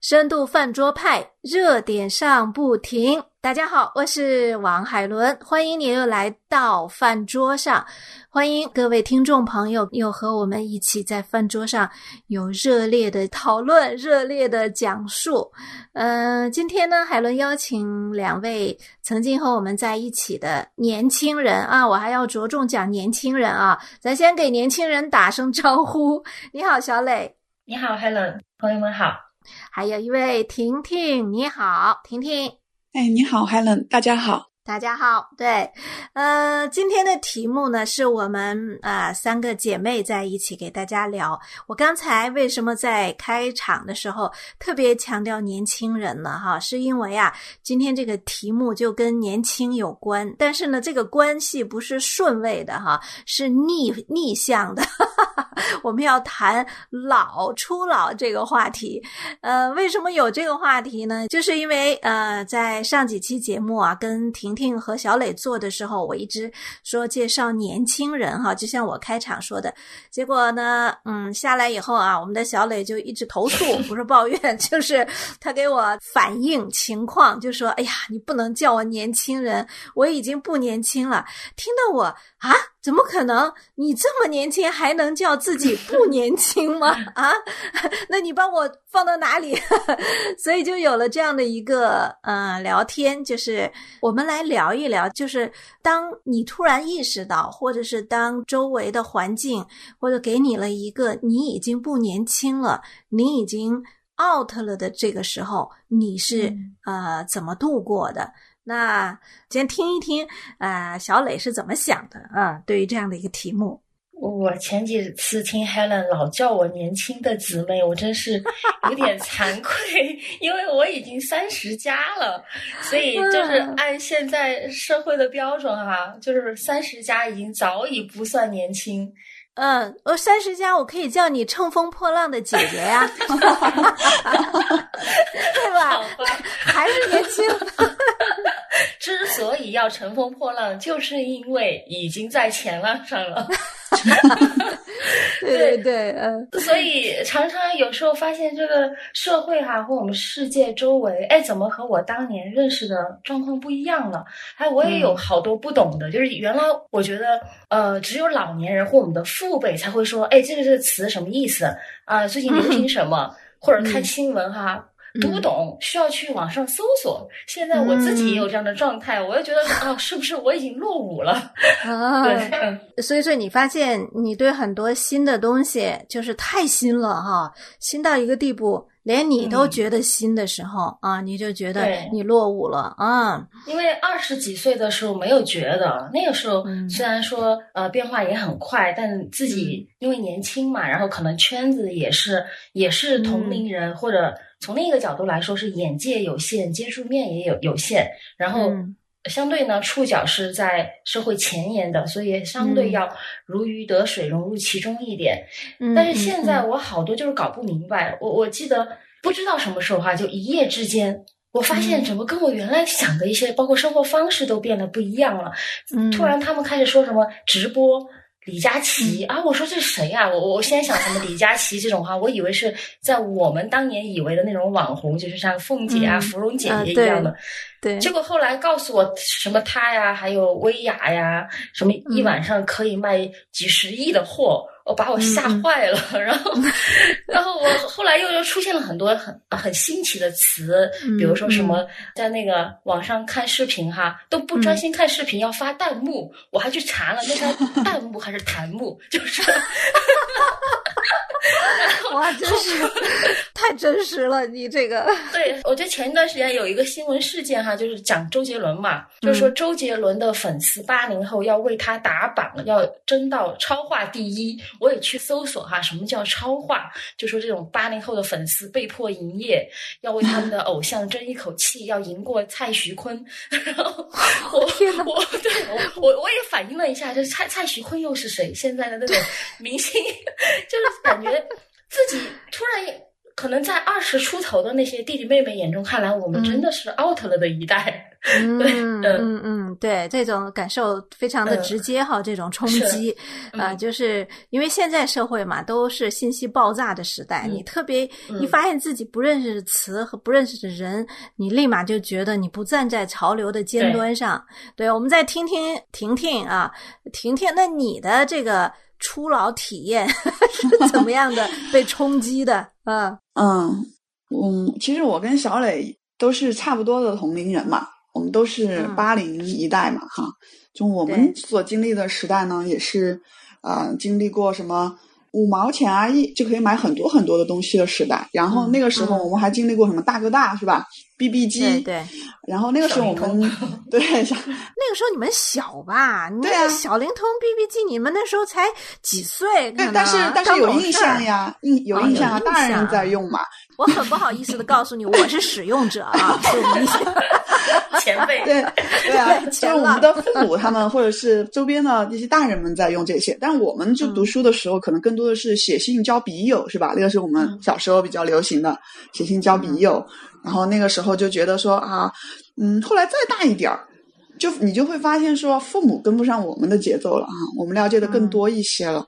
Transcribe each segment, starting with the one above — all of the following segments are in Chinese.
深度饭桌派，热点上不停。大家好，我是王海伦，欢迎你又来到饭桌上，欢迎各位听众朋友又和我们一起在饭桌上有热烈的讨论、热烈的讲述。嗯，今天呢，海伦邀请两位曾经和我们在一起的年轻人啊，我还要着重讲年轻人啊，咱先给年轻人打声招呼。你好，小磊。你好，Helen，朋友们好。还有一位婷婷，你好，婷婷。哎，你好，Helen，大家好。大家好，对，呃，今天的题目呢，是我们啊三个姐妹在一起给大家聊。我刚才为什么在开场的时候特别强调年轻人呢？哈，是因为啊，今天这个题目就跟年轻有关，但是呢，这个关系不是顺位的哈，是逆逆向的。我们要谈老初老这个话题。呃，为什么有这个话题呢？就是因为呃，在上几期节目啊，跟婷。婷和小磊做的时候，我一直说介绍年轻人哈，就像我开场说的。结果呢，嗯，下来以后啊，我们的小磊就一直投诉，不是抱怨，就是他给我反映情况，就说：“哎呀，你不能叫我年轻人，我已经不年轻了。”听到我啊。怎么可能？你这么年轻还能叫自己不 年轻吗？啊，那你把我放到哪里？所以就有了这样的一个呃聊天，就是我们来聊一聊，就是当你突然意识到，或者是当周围的环境或者给你了一个你已经不年轻了，你已经 out 了的这个时候，你是呃怎么度过的？那先听一听，呃，小磊是怎么想的啊？对于这样的一个题目，我前几次听 Helen 老叫我年轻的姊妹，我真是有点惭愧，因为我已经三十加了，所以就是按现在社会的标准哈，就是三十加已经早已不算年轻。嗯，我三十加，我可以叫你乘风破浪的姐姐呀，对吧？还是年轻。之所以要乘风破浪，就是因为已经在前浪上了。对对 对，嗯。所以常常有时候发现这个社会哈，和我们世界周围，哎，怎么和我当年认识的状况不一样了？哎，我也有好多不懂的。就是原来我觉得，呃，只有老年人或我们的父辈才会说，哎，这个这个词什么意思啊？最近流行什么？或者看新闻哈。读不懂，需要去网上搜索。现在我自己也有这样的状态，我也觉得啊，是不是我已经落伍了？啊，对。所以说，你发现你对很多新的东西就是太新了哈，新到一个地步，连你都觉得新的时候啊，你就觉得你落伍了啊。因为二十几岁的时候没有觉得，那个时候虽然说呃变化也很快，但自己因为年轻嘛，然后可能圈子也是也是同龄人或者。从另一个角度来说，是眼界有限，接触面也有有限，然后相对呢，触角是在社会前沿的，所以相对要如鱼得水，融入其中一点。但是现在我好多就是搞不明白，我我记得不知道什么时候哈，就一夜之间，我发现怎么跟我原来想的一些，包括生活方式都变得不一样了。突然他们开始说什么直播。李佳琦啊，我说这是谁呀？我我现在想什么李佳琦这种话，我以为是在我们当年以为的那种网红，就是像凤姐啊、芙蓉姐姐一样的。对，结果后来告诉我什么他呀，还有薇娅呀，什么一晚上可以卖几十亿的货。我把我吓坏了，然后，然后我后来又又出现了很多很很新奇的词，比如说什么在那个网上看视频哈，都不专心看视频，要发弹幕，我还去查了，那叫弹幕还是弹幕，就是。哇，真是太真实了！你这个，对我觉得前一段时间有一个新闻事件哈，就是讲周杰伦嘛，就是说周杰伦的粉丝八零后要为他打榜，要争到超话第一。我也去搜索哈，什么叫超话？就说这种八零后的粉丝被迫营业，要为他们的偶像争一口气，要赢过蔡徐坤。然后 我我对我我我也反映了一下，就是蔡蔡徐坤又是谁？现在的那种明星，就是 感觉。自己突然可能在二十出头的那些弟弟妹妹眼中看来，我们真的是 out 了的一代。嗯嗯嗯，对，这种感受非常的直接哈，这种冲击啊，就是因为现在社会嘛，都是信息爆炸的时代，你特别一发现自己不认识的词和不认识的人，你立马就觉得你不站在潮流的尖端上。对，我们再听听婷婷啊，婷婷，那你的这个初老体验是怎么样的？被冲击的？嗯嗯嗯，其实我跟小磊都是差不多的同龄人嘛。我们都是八零一代嘛，哈，就我们所经历的时代呢，也是，呃，经历过什么五毛钱啊一就可以买很多很多的东西的时代。然后那个时候我们还经历过什么大哥大是吧？BB 机，对。然后那个时候我们 对，那个时候你们小吧？对啊，小灵通 BB 机，你们那时候才几岁？对，但是但是有印象呀，印有印象啊，大人在用嘛。我很不好意思的告诉你，我是使用者啊，有印象。前辈对对啊，就是我们的父母他们或者是周边的那些大人们在用这些，但我们就读书的时候，可能更多的是写信交笔友，是吧？那个是我们小时候比较流行的写信交笔友。然后那个时候就觉得说啊，嗯，后来再大一点儿，就你就会发现说，父母跟不上我们的节奏了啊，我们了解的更多一些了，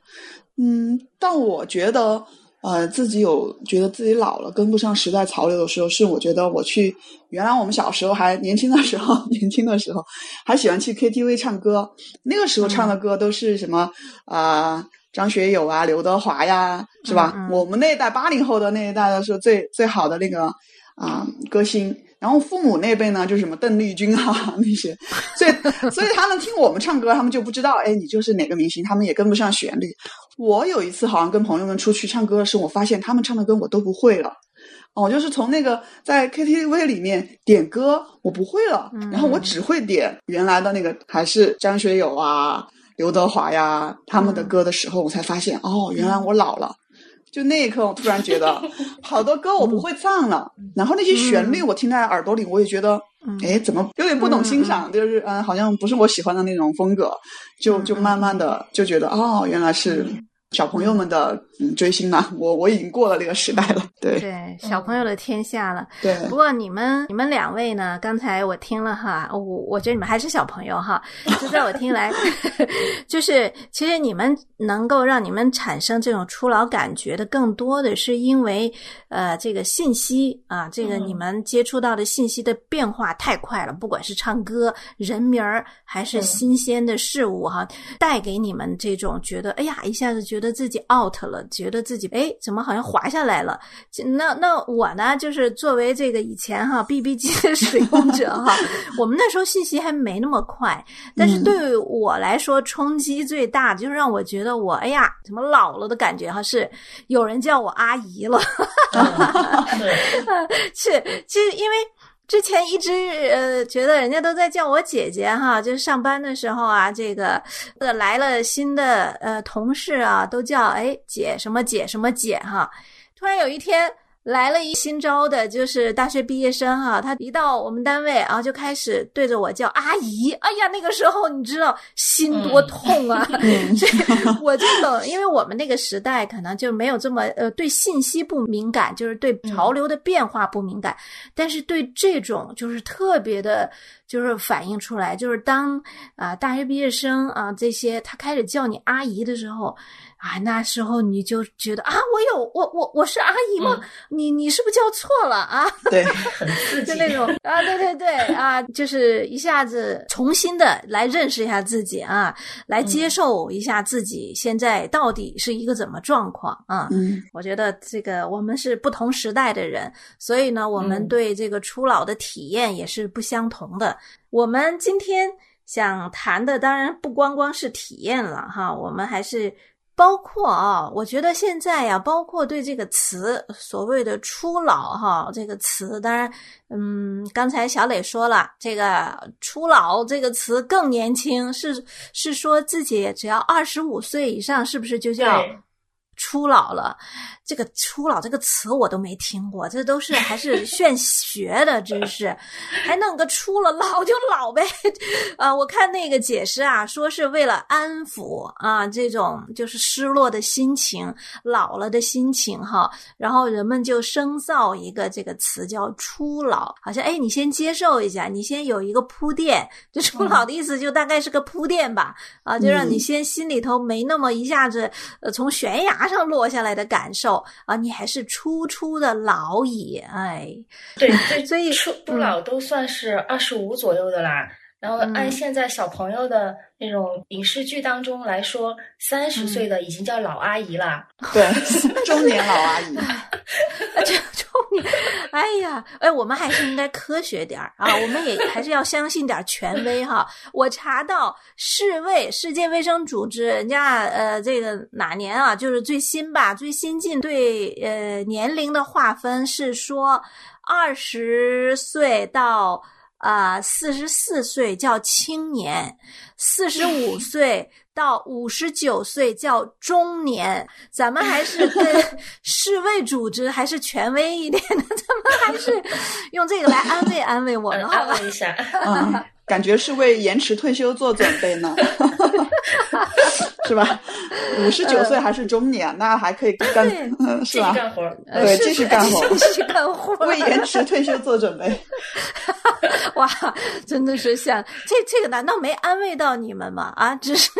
嗯，但我觉得。呃，自己有觉得自己老了，跟不上时代潮流的时候，是我觉得我去原来我们小时候还年轻的时候，年轻的时候还喜欢去 KTV 唱歌，那个时候唱的歌都是什么啊，张学友啊，刘德华呀，是吧？我们那一代八零后的那一代的时候最最好的那个啊歌星。然后父母那辈呢，就是什么邓丽君啊 那些，所以所以他们听我们唱歌，他们就不知道，哎，你就是哪个明星，他们也跟不上旋律。我有一次好像跟朋友们出去唱歌的时候，我发现他们唱的歌我都不会了，哦，就是从那个在 KTV 里面点歌，我不会了，然后我只会点原来的那个，还是张学友啊、刘德华呀他们的歌的时候，我才发现，哦，原来我老了。就那一刻，我突然觉得 好多歌我不会唱了，然后那些旋律我听在耳朵里，我也觉得，哎，怎么有点不懂欣赏？就是嗯，好像不是我喜欢的那种风格，就就慢慢的就觉得，哦，原来是。小朋友们的嗯追星嘛，我我已经过了那个时代了。对对，小朋友的天下了。对。不过你们你们两位呢？刚才我听了哈，我我觉得你们还是小朋友哈。就在我听来，就是其实你们能够让你们产生这种初老感觉的，更多的是因为呃这个信息啊，这个你们接触到的信息的变化太快了，不管是唱歌、人名儿还是新鲜的事物哈，带给你们这种觉得哎呀一下子觉得。觉得自己 out 了，觉得自己哎，怎么好像滑下来了？那那我呢，就是作为这个以前哈 BB 机的 使用者哈，我们那时候信息还没那么快，但是对我来说冲击最大的就是让我觉得我哎呀，怎么老了的感觉哈，是有人叫我阿姨了，是其实因为。之前一直呃觉得人家都在叫我姐姐哈，就是上班的时候啊，这个呃来了新的呃同事啊，都叫哎姐什么姐什么姐哈，突然有一天。来了一新招的，就是大学毕业生哈，他一到我们单位啊，就开始对着我叫阿姨。哎呀，那个时候你知道心多痛啊！这我就懂，因为我们那个时代可能就没有这么呃对信息不敏感，就是对潮流的变化不敏感，但是对这种就是特别的，就是反映出来，就是当啊大学毕业生啊这些他开始叫你阿姨的时候。啊，那时候你就觉得啊，我有我我我是阿姨吗？你你是不是叫错了啊？对，就那种啊，对对对啊，就是一下子重新的来认识一下自己啊，来接受一下自己现在到底是一个怎么状况啊？嗯，我觉得这个我们是不同时代的人，所以呢，我们对这个初老的体验也是不相同的。我们今天想谈的当然不光光是体验了哈，我们还是。包括啊，我觉得现在呀，包括对这个词所谓的“初老”哈，这个词，当然，嗯，刚才小磊说了，这个“初老”这个词更年轻，是是说自己只要二十五岁以上，是不是就叫初老了。这个“初老”这个词我都没听过，这都是还是炫学的知识，还弄个“初了”，老就老呗。啊，我看那个解释啊，说是为了安抚啊这种就是失落的心情、老了的心情哈，然后人们就生造一个这个词叫“初老”，好像哎，你先接受一下，你先有一个铺垫，这“初老”的意思就大概是个铺垫吧，啊，就让你先心里头没那么一下子呃从悬崖上落下来的感受。啊，你还是初初的老矣，哎，对，所以初不老都算是二十五左右的啦。然后按现在小朋友的那种影视剧当中来说，三十岁的已经叫老阿姨了。对，中年老阿姨。这 中年，哎呀，哎，我们还是应该科学点儿啊，我们也还是要相信点权威哈。我查到世卫世界卫生组织，人家呃这个哪年啊，就是最新吧，最新进对呃年龄的划分是说二十岁到。啊，四十四岁叫青年，四十五 岁到五十九岁叫中年。咱们还是跟 世卫组织还是权威一点的，咱们还是用这个来安慰安慰我们，安慰一下。嗯，感觉是为延迟退休做准备呢。是吧？五十九岁还是中年，那还可以干，是吧？干活，对，继续干活，继续干活，为延迟退休做准备。哇，真的是像这这个，难道没安慰到你们吗？啊，只是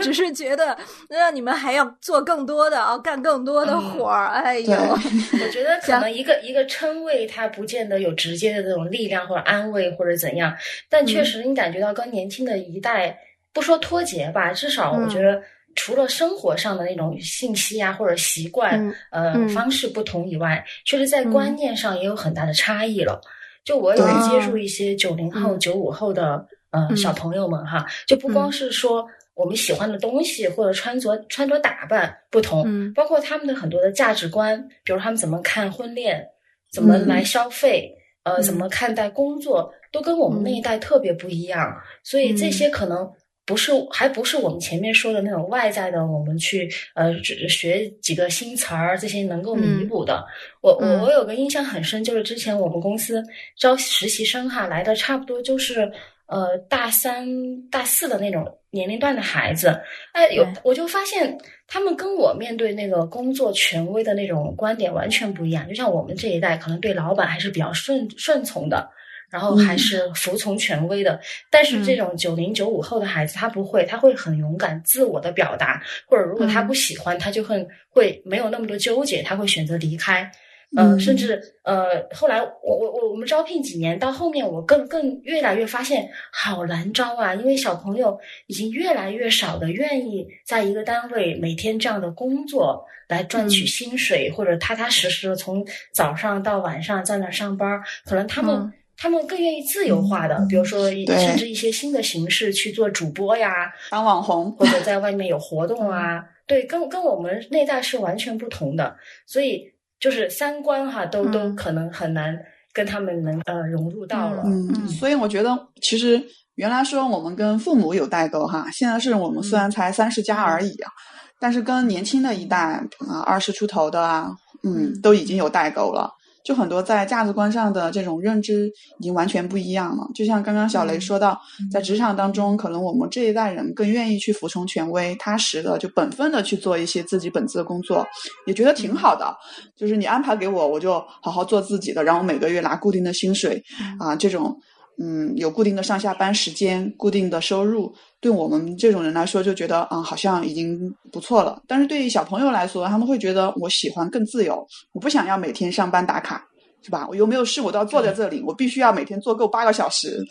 只是觉得让你们还要做更多的啊，干更多的活儿。哎呦，我觉得可能一个一个称谓，它不见得有直接的这种力量或者安慰或者怎样，但确实你感觉到跟年轻的一代。不说脱节吧，至少我觉得除了生活上的那种信息啊或者习惯呃方式不同以外，确实在观念上也有很大的差异了。就我有接触一些九零后、九五后的呃小朋友们哈，就不光是说我们喜欢的东西或者穿着穿着打扮不同，包括他们的很多的价值观，比如他们怎么看婚恋，怎么来消费，呃，怎么看待工作，都跟我们那一代特别不一样。所以这些可能。不是，还不是我们前面说的那种外在的，我们去呃学几个新词儿，这些能够弥补的。我我我有个印象很深，就是之前我们公司招实习生哈，来的差不多就是呃大三大四的那种年龄段的孩子。哎，有我就发现他们跟我面对那个工作权威的那种观点完全不一样。就像我们这一代，可能对老板还是比较顺顺从的。然后还是服从权威的，但是这种九零九五后的孩子，他不会，他会很勇敢、自我的表达，或者如果他不喜欢，他就会会没有那么多纠结，他会选择离开。呃，甚至呃，后来我我我我们招聘几年到后面，我更更越来越发现好难招啊，因为小朋友已经越来越少的愿意在一个单位每天这样的工作来赚取薪水，或者踏踏实实的从早上到晚上在那上班，可能他们。他们更愿意自由化的，比如说甚至一些新的形式去做主播呀，当网红或者。在外面有活动啊，对，跟跟我们那代是完全不同的，所以就是三观哈都都可能很难跟他们能呃融入到了。嗯，所以我觉得其实原来说我们跟父母有代沟哈，现在是我们虽然才三十加而已啊，但是跟年轻的一代啊二十出头的啊，嗯，都已经有代沟了。就很多在价值观上的这种认知已经完全不一样了。就像刚刚小雷说到，在职场当中，可能我们这一代人更愿意去服从权威，踏实的就本分的去做一些自己本职的工作，也觉得挺好的。就是你安排给我，我就好好做自己的，然后每个月拿固定的薪水啊，这种。嗯，有固定的上下班时间，固定的收入，对我们这种人来说，就觉得啊，好像已经不错了。但是对于小朋友来说，他们会觉得我喜欢更自由，我不想要每天上班打卡，是吧？我有没有事我都要坐在这里，我必须要每天做够八个小时。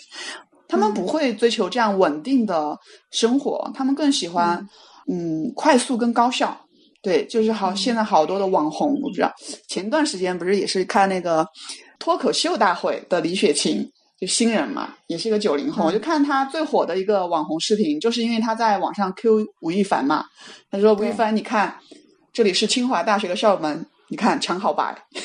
他们不会追求这样稳定的生活，他们更喜欢嗯快速跟高效。对，就是好，现在好多的网红，我不知道前段时间不是也是看那个脱口秀大会的李雪琴。就新人嘛，也是一个九零后，我就看他最火的一个网红视频，就是因为他在网上 Q 吴亦凡嘛。他说：“吴亦凡，你看，这里是清华大学的校门，你看墙好白。”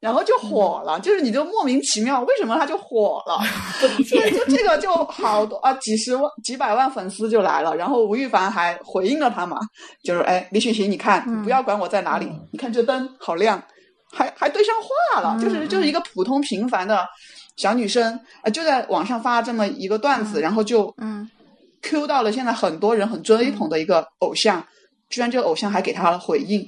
然后就火了，就是你就莫名其妙，为什么他就火了？就这个就好多啊，几十万、几百万粉丝就来了。然后吴亦凡还回应了他嘛，就是哎，李雪琴，你看，你不要管我在哪里，你看这灯好亮，还还对上话了，就是就是一个普通平凡的小女生啊，就在网上发这么一个段子，然后就嗯。Q 到了现在很多人很追捧的一个偶像，居然这个偶像还给他了回应，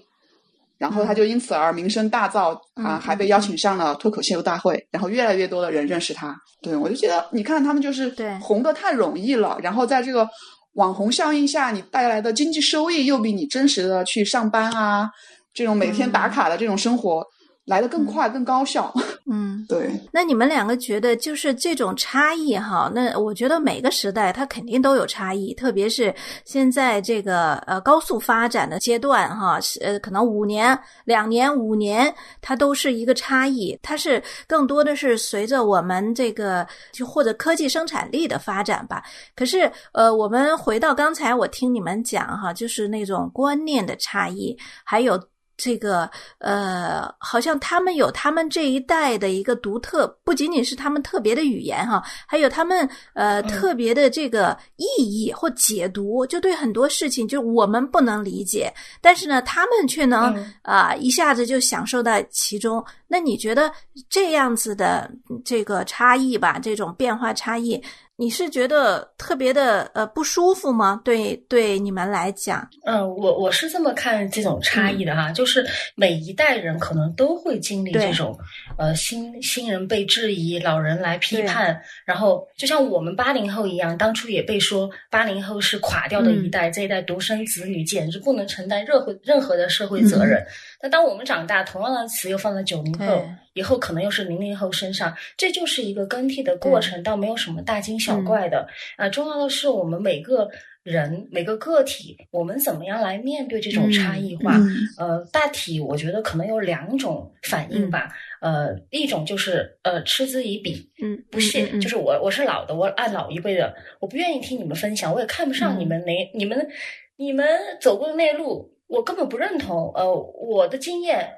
然后他就因此而名声大噪啊，还被邀请上了脱口秀大会，然后越来越多的人认识他。对我就觉得，你看他们就是红的太容易了，然后在这个网红效应下，你带来的经济收益又比你真实的去上班啊，这种每天打卡的这种生活。来的更快、更高效。嗯，对。那你们两个觉得，就是这种差异哈？那我觉得每个时代它肯定都有差异，特别是现在这个呃高速发展的阶段哈，呃，可能五年、两年、五年，它都是一个差异。它是更多的是随着我们这个就或者科技生产力的发展吧。可是呃，我们回到刚才我听你们讲哈，就是那种观念的差异，还有。这个呃，好像他们有他们这一代的一个独特，不仅仅是他们特别的语言哈，还有他们呃特别的这个意义或解读，就对很多事情，就我们不能理解，但是呢，他们却能啊一下子就享受到其中。那你觉得这样子的这个差异吧，这种变化差异？你是觉得特别的呃不舒服吗？对对，你们来讲，嗯，我我是这么看这种差异的哈，就是每一代人可能都会经历这种，呃，新新人被质疑，老人来批判，然后就像我们八零后一样，当初也被说八零后是垮掉的一代，这一代独生子女简直不能承担任何任何的社会责任。那当我们长大，同样的词又放在九零后。以后可能又是零零后身上，这就是一个更替的过程，倒没有什么大惊小怪的。啊，重要的是我们每个人每个个体，我们怎么样来面对这种差异化？呃，大体我觉得可能有两种反应吧。呃，一种就是呃嗤之以鼻，嗯，不屑，就是我我是老的，我按老一辈的，我不愿意听你们分享，我也看不上你们哪你们你们走过的那路，我根本不认同。呃，我的经验。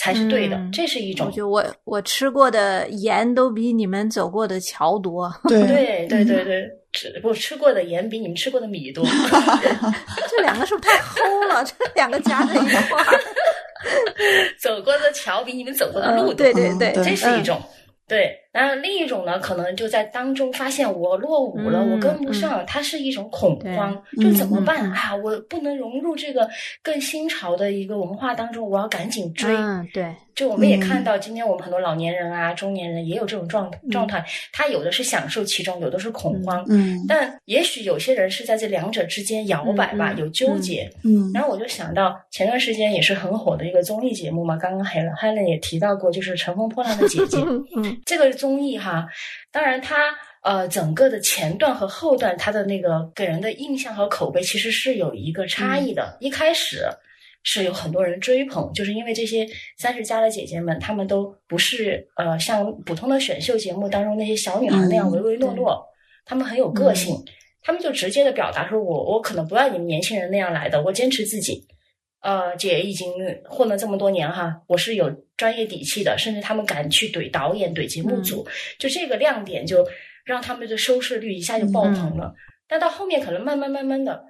才是对的，这是一种。我觉得我我吃过的盐都比你们走过的桥多。对对对对对，吃我吃过的盐比你们吃过的米多。这两个是不是太齁了？这两个加在一块儿，走过的桥比你们走过的路多。对对对，这是一种。对，然后另一种呢，可能就在当中发现我落伍了，我跟不上，它是一种恐慌，就怎么办啊？我不能融入这个更新潮的一个文化当中，我要赶紧追。嗯，对。就我们也看到，今天我们很多老年人啊、中年人也有这种状状态，他有的是享受其中，有的是恐慌。嗯，但也许有些人是在这两者之间摇摆吧，有纠结。嗯，然后我就想到前段时间也是很火的一个综艺节目嘛，刚刚 Helen Helen 也提到过，就是《乘风破浪的姐姐 》。嗯，这个综艺哈，当然它呃整个的前段和后段，它的那个给人的印象和口碑其实是有一个差异的。一开始。是有很多人追捧，就是因为这些三十加的姐姐们，她们都不是呃像普通的选秀节目当中那些小女孩那样唯唯诺诺，她们很有个性，她们就直接的表达说：“我我可能不要你们年轻人那样来的，我坚持自己。呃，姐已经混了这么多年哈，我是有专业底气的，甚至他们敢去怼导演、怼节目组，就这个亮点就让他们的收视率一下就爆棚了。但到后面可能慢慢慢慢的。”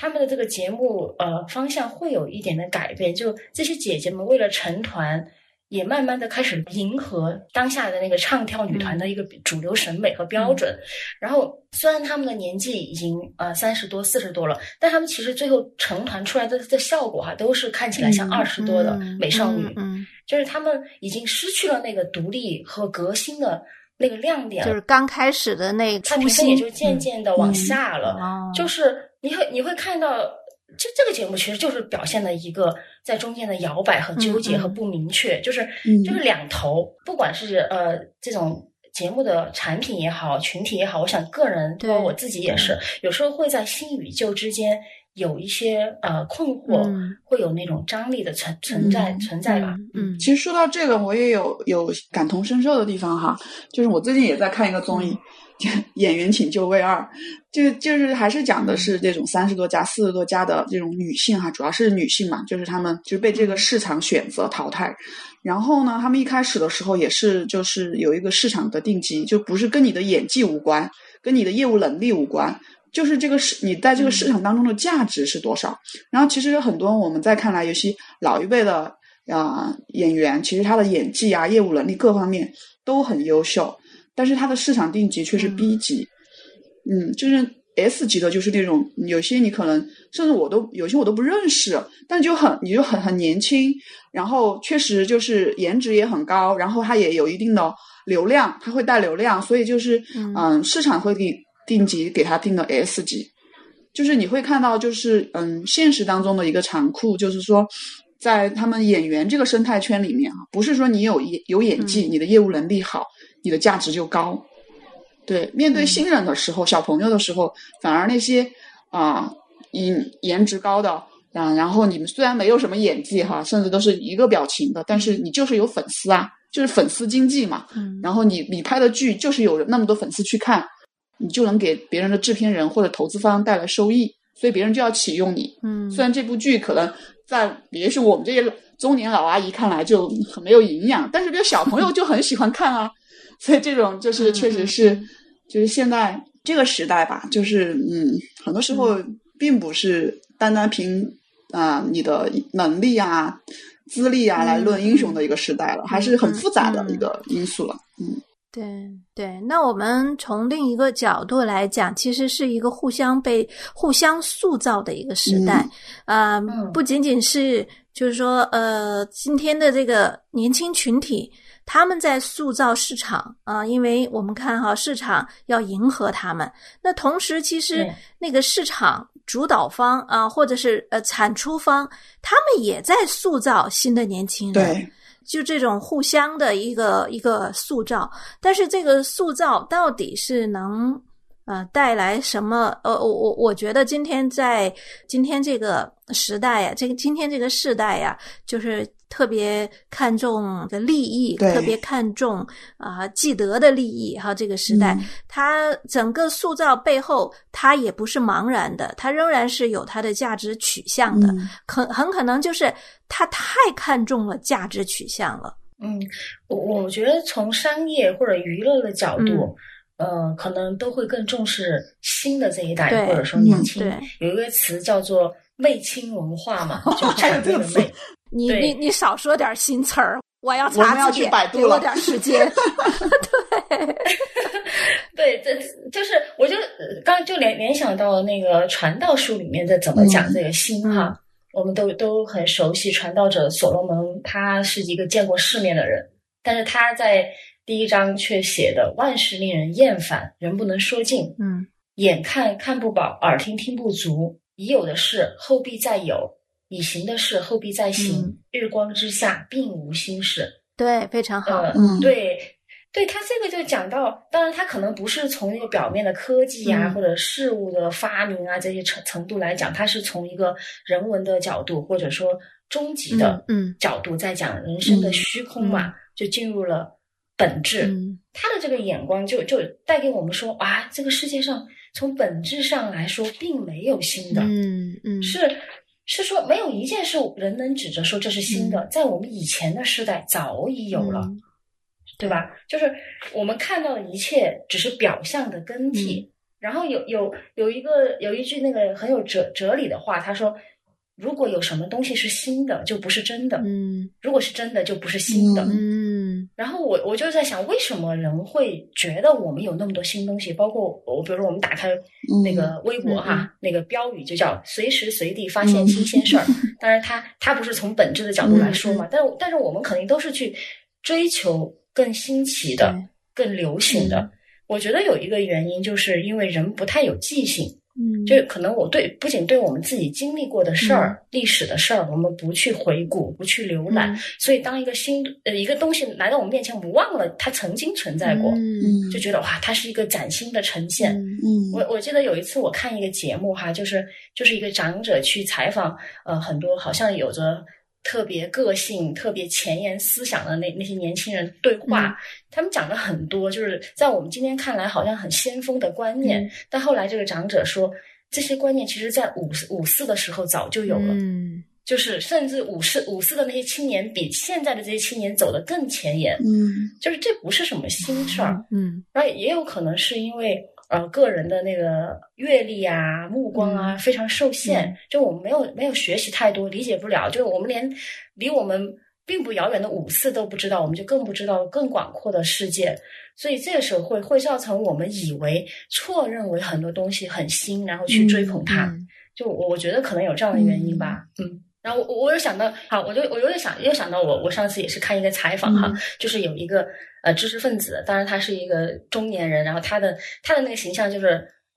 他们的这个节目呃方向会有一点的改变，就这些姐姐们为了成团，也慢慢的开始迎合当下的那个唱跳女团的一个主流审美和标准。然后虽然他们的年纪已经呃三十多四十多了，但他们其实最后成团出来的的效果哈，都是看起来像二十多的美少女。嗯，就是他们已经失去了那个独立和革新的那个亮点，就是刚开始的那初心，也就渐渐的往下了。就是。你会你会看到，这这个节目其实就是表现了一个在中间的摇摆和纠结和不明确，就是就是两头，不管是呃这种节目的产品也好，群体也好，我想个人包括我自己也是，有时候会在新与旧之间有一些呃困惑，会有那种张力的存存在存在吧。嗯，其实说到这个，我也有有感同身受的地方哈。就是我最近也在看一个综艺，《演员请就位二》，就就是还是讲的是这种三十多家、四十多家的这种女性哈，主要是女性嘛，就是她们就是被这个市场选择淘汰。然后呢，他们一开始的时候也是就是有一个市场的定级，就不是跟你的演技无关，跟你的业务能力无关。就是这个市，你在这个市场当中的价值是多少？然后其实有很多我们在看来，有些老一辈的啊演员，其实他的演技啊、业务能力各方面都很优秀，但是他的市场定级却是 B 级。嗯，就是 S 级的，就是那种有些你可能甚至我都有些我都不认识，但就很你就很很年轻，然后确实就是颜值也很高，然后他也有一定的流量，他会带流量，所以就是嗯，市场会给。定级给他定了 S 级，就是你会看到，就是嗯，现实当中的一个残酷，就是说，在他们演员这个生态圈里面啊，不是说你有演有演技，你的业务能力好，你的价值就高。对，面对新人的时候，小朋友的时候，反而那些啊，颜颜值高的啊，然后你们虽然没有什么演技哈，甚至都是一个表情的，但是你就是有粉丝啊，就是粉丝经济嘛。嗯。然后你你拍的剧就是有那么多粉丝去看。你就能给别人的制片人或者投资方带来收益，所以别人就要启用你。嗯，虽然这部剧可能在也许我们这些中年老阿姨看来就很没有营养，但是这小朋友就很喜欢看啊。所以这种就是确实是，就是现在这个时代吧，就是嗯，很多时候并不是单单凭啊你的能力啊、资历啊来论英雄的一个时代了，还是很复杂的一个因素了。嗯。对对，那我们从另一个角度来讲，其实是一个互相被互相塑造的一个时代，啊，不仅仅是就是说，呃，今天的这个年轻群体，他们在塑造市场啊，因为我们看哈，市场要迎合他们，那同时其实那个市场主导方啊，或者是呃产出方，他们也在塑造新的年轻人。就这种互相的一个一个塑造，但是这个塑造到底是能呃带来什么？呃，我我我觉得今天在今天这个时代呀，这个今天这个时代呀，就是。特别看重的利益，特别看重啊既得的利益哈。这个时代，它整个塑造背后，它也不是茫然的，它仍然是有它的价值取向的。可很可能就是它太看重了价值取向了。嗯，我我觉得从商业或者娱乐的角度，呃，可能都会更重视新的这一代，或者说年轻。有一个词叫做“媚青文化”嘛，就产 这个媚。你你你少说点新词儿，我要查字典，给我点时间。对，对，这就是，我就刚就联联想到那个《传道书》里面在怎么讲这个心哈，我们都都很熟悉。传道者所罗门，他是一个见过世面的人，但是他在第一章却写的万事令人厌烦，人不能说尽。嗯，眼看看不饱，耳听听不足，已有的事后必再有。已行的事后必再行，日光之下并无新事。对，非常好。嗯，对，对他这个就讲到，当然他可能不是从一个表面的科技啊或者事物的发明啊这些程程度来讲，他是从一个人文的角度或者说终极的嗯角度在讲人生的虚空嘛，就进入了本质。他的这个眼光就就带给我们说啊，这个世界上从本质上来说并没有新的，嗯嗯，是。是说没有一件事人能指着说这是新的，在我们以前的时代早已有了，对吧？就是我们看到的一切只是表象的更替。然后有有有一个有一句那个很有哲哲理的话，他说。如果有什么东西是新的，就不是真的。嗯，如果是真的，就不是新的。嗯，然后我我就在想，为什么人会觉得我们有那么多新东西？包括我，比如说我们打开那个微博哈，那个标语就叫“随时随地发现新鲜事儿 ”。当然，它它不是从本质的角度来说嘛，但是但是我们肯定都是去追求更新奇的、更流行的。我觉得有一个原因，就是因为人不太有记性。嗯，就可能我对不仅对我们自己经历过的事儿、历史的事儿，我们不去回顾、不去浏览，所以当一个新呃一个东西来到我们面前，我们忘了它曾经存在过，嗯，就觉得哇，它是一个崭新的呈现。嗯，我我记得有一次我看一个节目哈，就是就是一个长者去采访呃很多好像有着。特别个性、特别前沿思想的那那些年轻人对话，他们讲了很多，就是在我们今天看来好像很先锋的观念，但后来这个长者说，这些观念其实在五五四的时候早就有了，嗯，就是甚至五四五四的那些青年比现在的这些青年走得更前沿，嗯，就是这不是什么新事儿，嗯，然后也有可能是因为。呃，个人的那个阅历啊、目光啊，非常受限。就我们没有没有学习太多，理解不了。就我们连离我们并不遥远的五四都不知道，我们就更不知道更广阔的世界。所以这个时候会会造成我们以为错认为很多东西很新，然后去追捧它。就我我觉得可能有这样的原因吧。嗯。然后我我又想到，好，我就我有点想又想到我我上次也是看一个采访哈，就是有一个。呃，知识分子，当然他是一个中年人，然后他的他的那个形象就是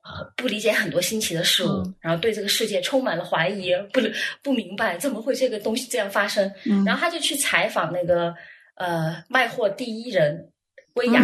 呃不理解很多新奇的事物，然后对这个世界充满了怀疑，不不明白怎么会这个东西这样发生，然后他就去采访那个呃卖货第一人薇娅，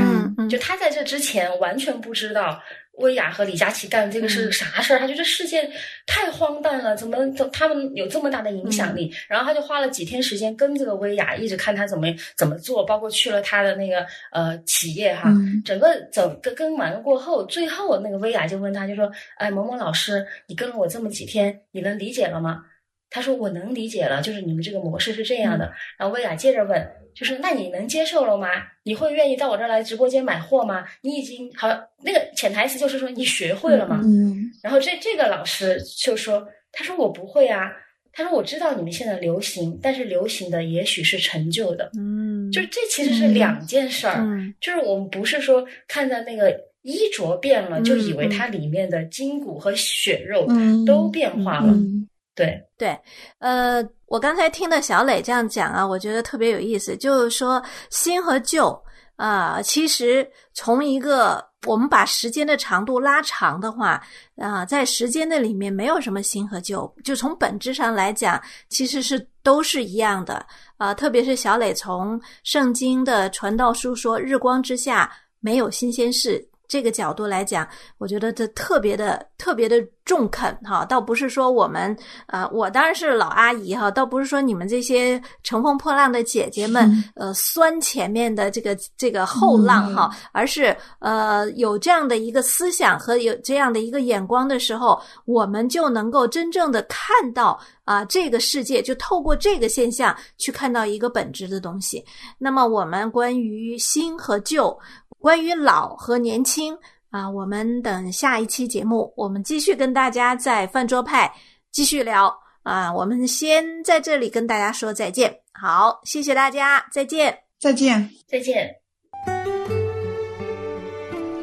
就他在这之前完全不知道。薇娅和李佳琦干这个是啥事儿？他觉得世界太荒诞了，怎么怎他们有这么大的影响力？然后他就花了几天时间跟这个薇娅，一直看他怎么怎么做，包括去了他的那个呃企业哈。整个整个跟完了过后，最后那个薇娅就问他，就说：“哎，某某老师，你跟了我这么几天，你能理解了吗？”他说：“我能理解了，就是你们这个模式是这样的。”然后薇娅接着问。就是那你能接受了吗？你会愿意到我这儿来直播间买货吗？你已经好那个潜台词就是说你学会了吗？嗯。然后这这个老师就说，他说我不会啊，他说我知道你们现在流行，但是流行的也许是陈旧的。嗯。就是这其实是两件事儿。嗯。就是我们不是说看到那个衣着变了，就以为它里面的筋骨和血肉都变化了。对对，呃，我刚才听的小磊这样讲啊，我觉得特别有意思。就是说，新和旧啊，其实从一个我们把时间的长度拉长的话啊，在时间的里面没有什么新和旧，就从本质上来讲，其实是都是一样的啊。特别是小磊从圣经的传道书说“日光之下没有新鲜事”这个角度来讲，我觉得这特别的特别的。中肯哈，倒不是说我们呃，我当然是老阿姨哈，倒不是说你们这些乘风破浪的姐姐们呃酸前面的这个这个后浪哈，而是呃有这样的一个思想和有这样的一个眼光的时候，我们就能够真正的看到啊这个世界，就透过这个现象去看到一个本质的东西。那么我们关于新和旧，关于老和年轻。啊，我们等下一期节目，我们继续跟大家在饭桌派继续聊啊。我们先在这里跟大家说再见，好，谢谢大家，再见，再见，再见。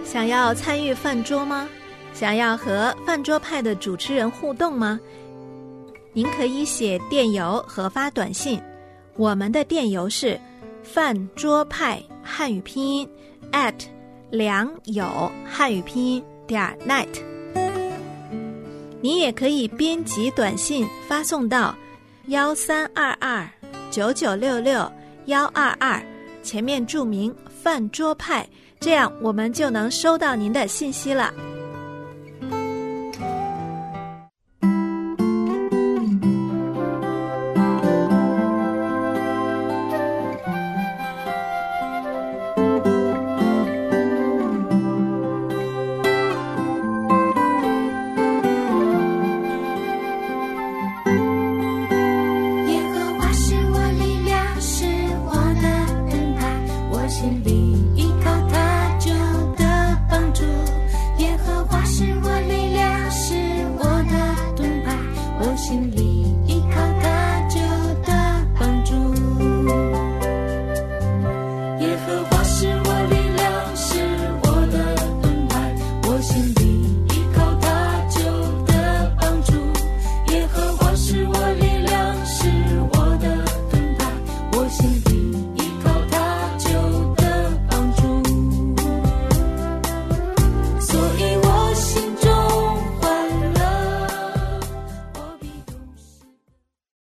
想要参与饭桌吗？想要和饭桌派的主持人互动吗？您可以写电邮和发短信，我们的电邮是饭桌派汉语拼音 at。良友汉语拼音点 net，你也可以编辑短信发送到幺三二二九九六六幺二二，前面注明饭桌派，这样我们就能收到您的信息了。